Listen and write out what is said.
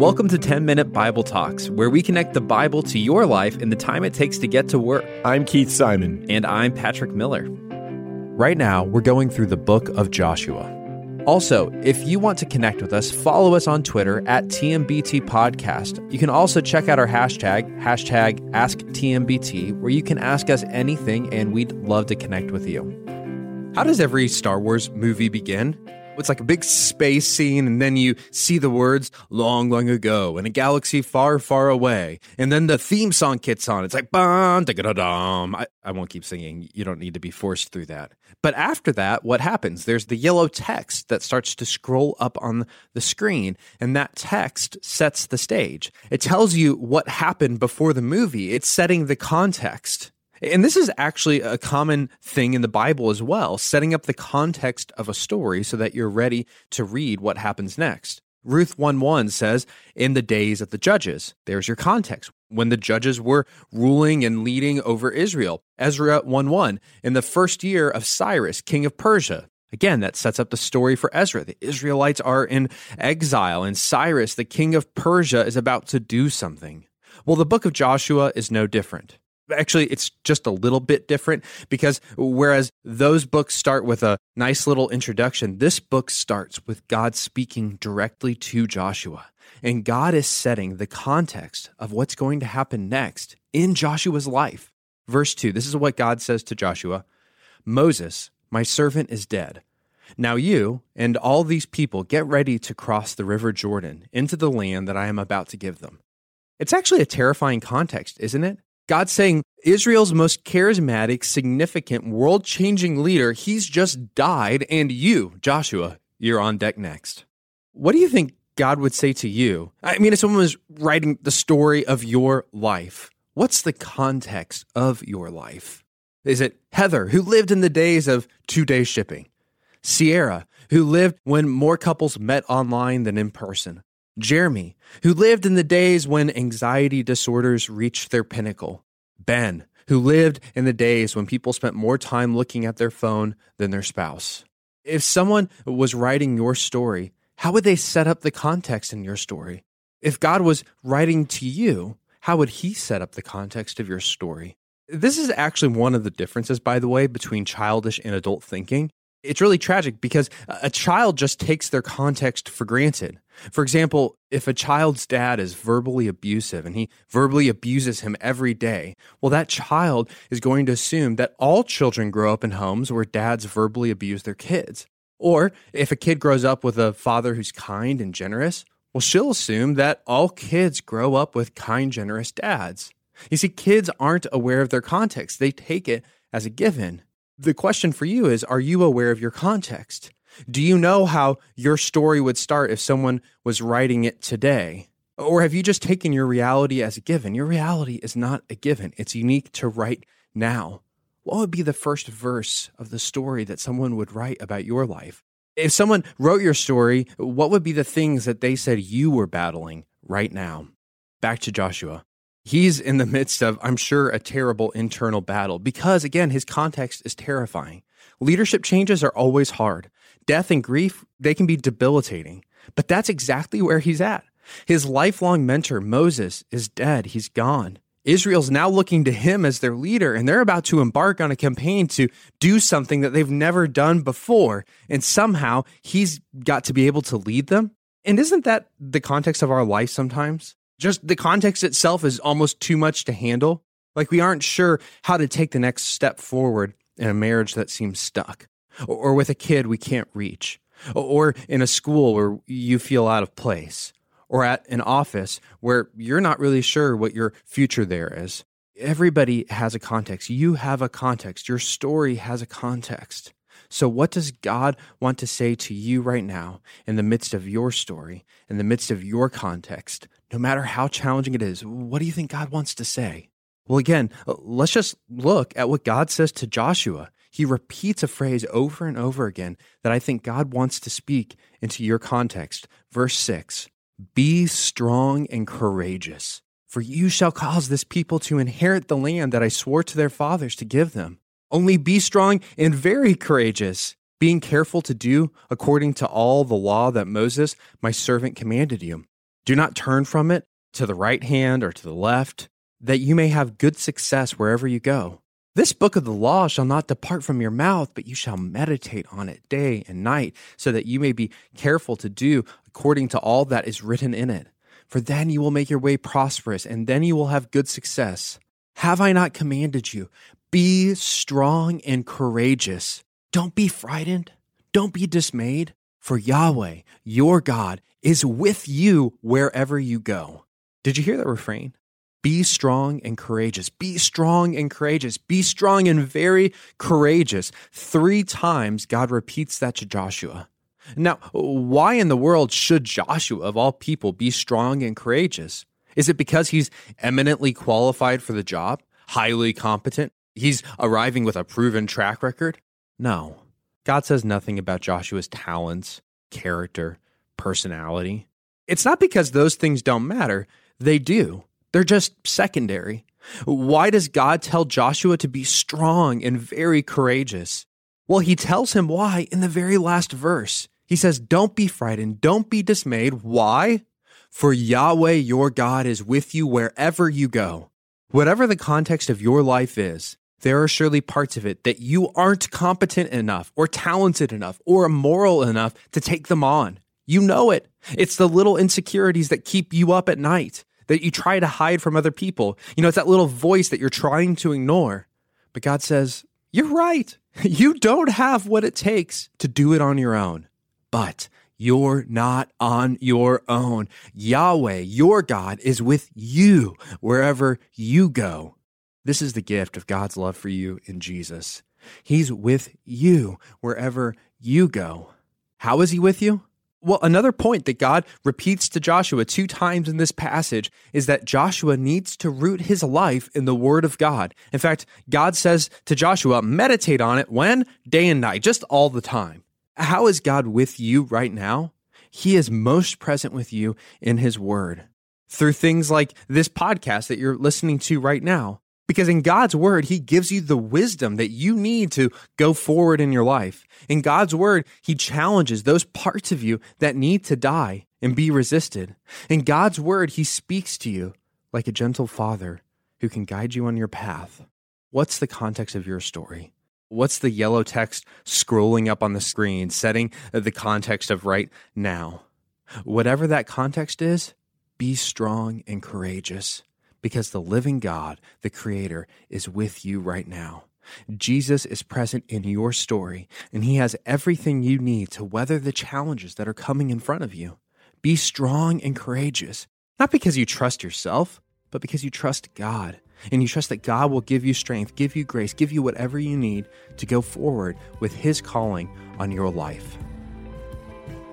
Welcome to 10 Minute Bible Talks, where we connect the Bible to your life in the time it takes to get to work. I'm Keith Simon. And I'm Patrick Miller. Right now, we're going through the book of Joshua. Also, if you want to connect with us, follow us on Twitter at TMBT Podcast. You can also check out our hashtag, hashtag AskTMBT, where you can ask us anything and we'd love to connect with you. How does every Star Wars movie begin? It's like a big space scene, and then you see the words long, long ago in a galaxy far, far away. And then the theme song kicks on. It's like, bum, da dum. I, I won't keep singing. You don't need to be forced through that. But after that, what happens? There's the yellow text that starts to scroll up on the screen, and that text sets the stage. It tells you what happened before the movie, it's setting the context. And this is actually a common thing in the Bible as well, setting up the context of a story so that you're ready to read what happens next. Ruth 1 1 says, In the days of the judges, there's your context. When the judges were ruling and leading over Israel. Ezra 1 1, in the first year of Cyrus, king of Persia. Again, that sets up the story for Ezra. The Israelites are in exile, and Cyrus, the king of Persia, is about to do something. Well, the book of Joshua is no different actually it's just a little bit different because whereas those books start with a nice little introduction this book starts with god speaking directly to joshua. And god is setting the context of what's going to happen next in joshua's life. Verse 2 this is what god says to joshua moses my servant is dead. Now you and all these people get ready to cross the river jordan into the land that i am about to give them. It's actually a terrifying context isn't it God's saying Israel's most charismatic, significant, world changing leader, he's just died, and you, Joshua, you're on deck next. What do you think God would say to you? I mean, if someone was writing the story of your life, what's the context of your life? Is it Heather, who lived in the days of two day shipping? Sierra, who lived when more couples met online than in person? Jeremy, who lived in the days when anxiety disorders reached their pinnacle. Ben, who lived in the days when people spent more time looking at their phone than their spouse. If someone was writing your story, how would they set up the context in your story? If God was writing to you, how would he set up the context of your story? This is actually one of the differences, by the way, between childish and adult thinking it's really tragic because a child just takes their context for granted. For example, if a child's dad is verbally abusive and he verbally abuses him every day, well, that child is going to assume that all children grow up in homes where dads verbally abuse their kids. Or if a kid grows up with a father who's kind and generous, well, she'll assume that all kids grow up with kind, generous dads. You see, kids aren't aware of their context, they take it as a given the question for you is Are you aware of your context? Do you know how your story would start if someone was writing it today? Or have you just taken your reality as a given? Your reality is not a given, it's unique to right now. What would be the first verse of the story that someone would write about your life? If someone wrote your story, what would be the things that they said you were battling right now? Back to Joshua. He's in the midst of, I'm sure, a terrible internal battle because, again, his context is terrifying. Leadership changes are always hard. Death and grief, they can be debilitating. But that's exactly where he's at. His lifelong mentor, Moses, is dead. He's gone. Israel's now looking to him as their leader, and they're about to embark on a campaign to do something that they've never done before. And somehow he's got to be able to lead them. And isn't that the context of our life sometimes? Just the context itself is almost too much to handle. Like we aren't sure how to take the next step forward in a marriage that seems stuck, or, with a kid we can't reach, or in a school where you feel out of place, or at an office where you're not really sure what your future there is. Everybody has a context. You have a context. Your story has a context. So, what does God want to say to you right now in the midst of your story, in the midst of your context, no matter how challenging it is? What do you think God wants to say? Well, again, uh, let's just look at what God says to Joshua. He repeats a phrase over and over again that I think God wants to speak into your context. Verse 6 Be strong and courageous, for you shall cause this people to inherit the land that I swore to their fathers to give them. Only be strong and very courageous, being careful to do according to all the law that Moses, my servant, commanded you. Do not turn from it to the right hand or to the left, that you may have good success wherever you go. This book of the law shall not depart from your mouth, but you shall meditate on it day and night, so that you may be careful to do according to all that is written in it. For then you will make your way prosperous, and then you will have good success. Have I not commanded you? Be strong and courageous. Don't be frightened. Don't be dismayed, for Yahweh, your God, is with you wherever you go. Did you hear that refrain? Be strong and courageous. Be strong and courageous. Be strong and very courageous. Three times God repeats that to Joshua. Now, why in the world should Joshua, of all people, be strong and courageous? Is it because he's eminently qualified for the job? Highly competent? He's arriving with a proven track record? No. God says nothing about Joshua's talents, character, personality. It's not because those things don't matter, they do. They're just secondary. Why does God tell Joshua to be strong and very courageous? Well, he tells him why in the very last verse. He says, Don't be frightened, don't be dismayed. Why? For Yahweh your God is with you wherever you go. Whatever the context of your life is, there are surely parts of it that you aren't competent enough or talented enough or moral enough to take them on. You know it. It's the little insecurities that keep you up at night, that you try to hide from other people. You know, it's that little voice that you're trying to ignore. But God says, You're right. You don't have what it takes to do it on your own. But you're not on your own. Yahweh, your God, is with you wherever you go. This is the gift of God's love for you in Jesus. He's with you wherever you go. How is He with you? Well, another point that God repeats to Joshua two times in this passage is that Joshua needs to root his life in the Word of God. In fact, God says to Joshua, meditate on it when? Day and night, just all the time. How is God with you right now? He is most present with you in His Word through things like this podcast that you're listening to right now. Because in God's word, He gives you the wisdom that you need to go forward in your life. In God's word, He challenges those parts of you that need to die and be resisted. In God's word, He speaks to you like a gentle father who can guide you on your path. What's the context of your story? What's the yellow text scrolling up on the screen, setting the context of right now? Whatever that context is, be strong and courageous because the living God, the Creator, is with you right now. Jesus is present in your story, and He has everything you need to weather the challenges that are coming in front of you. Be strong and courageous, not because you trust yourself, but because you trust God. And you trust that God will give you strength, give you grace, give you whatever you need to go forward with His calling on your life.